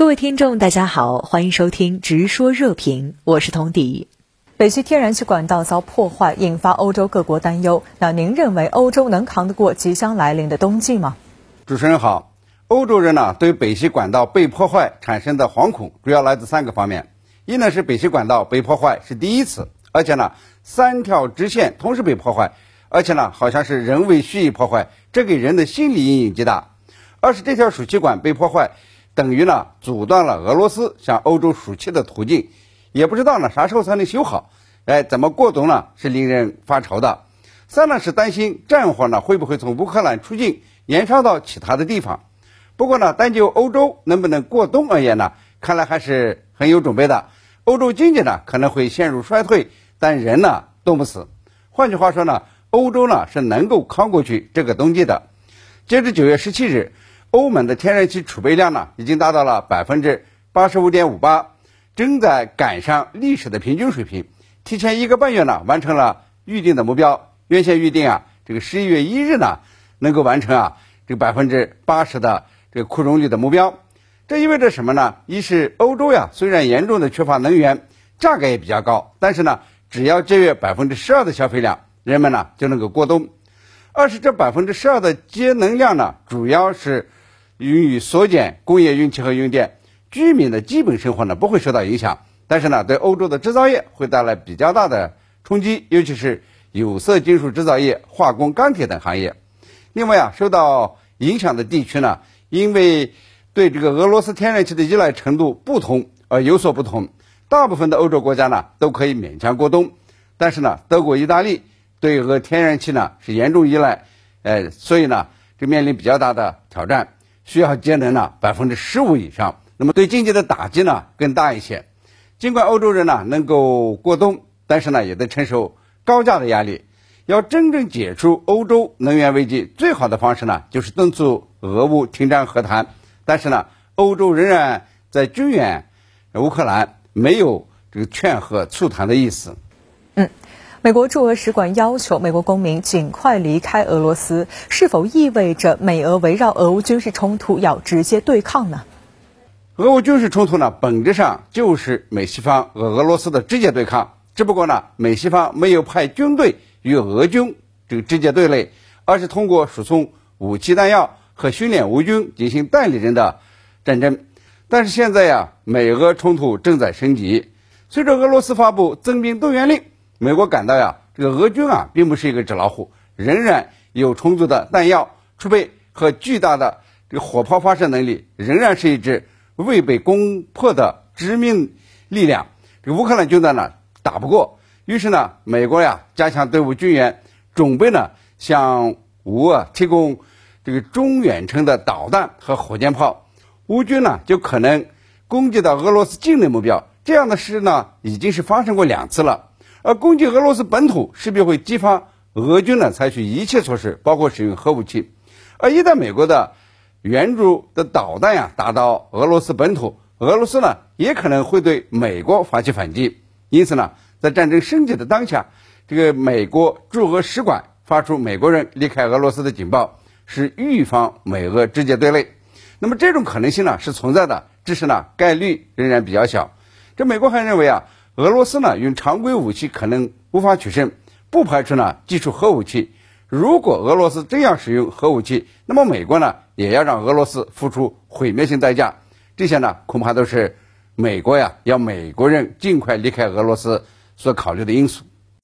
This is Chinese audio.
各位听众，大家好，欢迎收听《直说热评》，我是童迪。北溪天然气管道遭破坏，引发欧洲各国担忧。那您认为欧洲能扛得过即将来临的冬季吗？主持人好，欧洲人呢对北溪管道被破坏产生的惶恐，主要来自三个方面：一呢是北溪管道被破坏是第一次，而且呢三条直线同时被破坏，而且呢好像是人为蓄意破坏，这给人的心理阴影极大；二是这条输气管被破坏。等于呢，阻断了俄罗斯向欧洲输气的途径，也不知道呢啥时候才能修好，哎，怎么过冬呢？是令人发愁的。三呢是担心战火呢会不会从乌克兰出境，延烧到其他的地方。不过呢，单就欧洲能不能过冬而言呢，看来还是很有准备的。欧洲经济呢可能会陷入衰退，但人呢冻不死。换句话说呢，欧洲呢是能够扛过去这个冬季的。截至九月十七日。欧盟的天然气储备量呢，已经达到了百分之八十五点五八，正在赶上历史的平均水平，提前一个半月呢完成了预定的目标。原先预定啊，这个十一月一日呢能够完成啊这个百分之八十的这个库容率的目标。这意味着什么呢？一是欧洲呀，虽然严重的缺乏能源，价格也比较高，但是呢，只要节约百分之十二的消费量，人们呢就能够过冬。二是这百分之十二的节能量呢，主要是。用于缩减工业用气和用电，居民的基本生活呢不会受到影响，但是呢，对欧洲的制造业会带来比较大的冲击，尤其是有色金属制造业、化工、钢铁等行业。另外啊，受到影响的地区呢，因为对这个俄罗斯天然气的依赖程度不同而有所不同。大部分的欧洲国家呢都可以勉强过冬，但是呢，德国、意大利对俄天然气呢是严重依赖，呃，所以呢，就面临比较大的挑战。需要节能呢百分之十五以上，那么对经济的打击呢更大一些。尽管欧洲人呢能够过冬，但是呢也得承受高价的压力。要真正解除欧洲能源危机，最好的方式呢就是敦促俄乌停战和谈。但是呢，欧洲仍然在军援乌克兰，没有这个劝和促谈的意思。美国驻俄使馆要求美国公民尽快离开俄罗斯，是否意味着美俄围绕俄乌军事冲突要直接对抗呢？俄乌军事冲突呢，本质上就是美西方和俄罗斯的直接对抗，只不过呢，美西方没有派军队与俄军这个直接对垒，而是通过输送武器弹药和训练乌军进行代理人的战争。但是现在呀，美俄冲突正在升级，随着俄罗斯发布增兵动员令。美国感到呀，这个俄军啊，并不是一个纸老虎，仍然有充足的弹药储备和巨大的这个火炮发射能力，仍然是一支未被攻破的致命力量。这个乌克兰军队呢，打不过，于是呢，美国呀，加强队伍军援，准备呢，向乌啊提供这个中远程的导弹和火箭炮，乌军呢，就可能攻击到俄罗斯境内目标。这样的事呢，已经是发生过两次了。而攻击俄罗斯本土势必会激发俄军呢采取一切措施，包括使用核武器。而一旦美国的援助的导弹呀打到俄罗斯本土，俄罗斯呢也可能会对美国发起反击。因此呢，在战争升级的当下，这个美国驻俄使馆发出美国人离开俄罗斯的警报，是预防美俄直接对垒。那么这种可能性呢是存在的，只是呢概率仍然比较小。这美国还认为啊。俄罗斯呢，用常规武器可能无法取胜，不排除呢技术核武器。如果俄罗斯真要使用核武器，那么美国呢也要让俄罗斯付出毁灭性代价。这些呢，恐怕都是美国呀要美国人尽快离开俄罗斯所考虑的因素。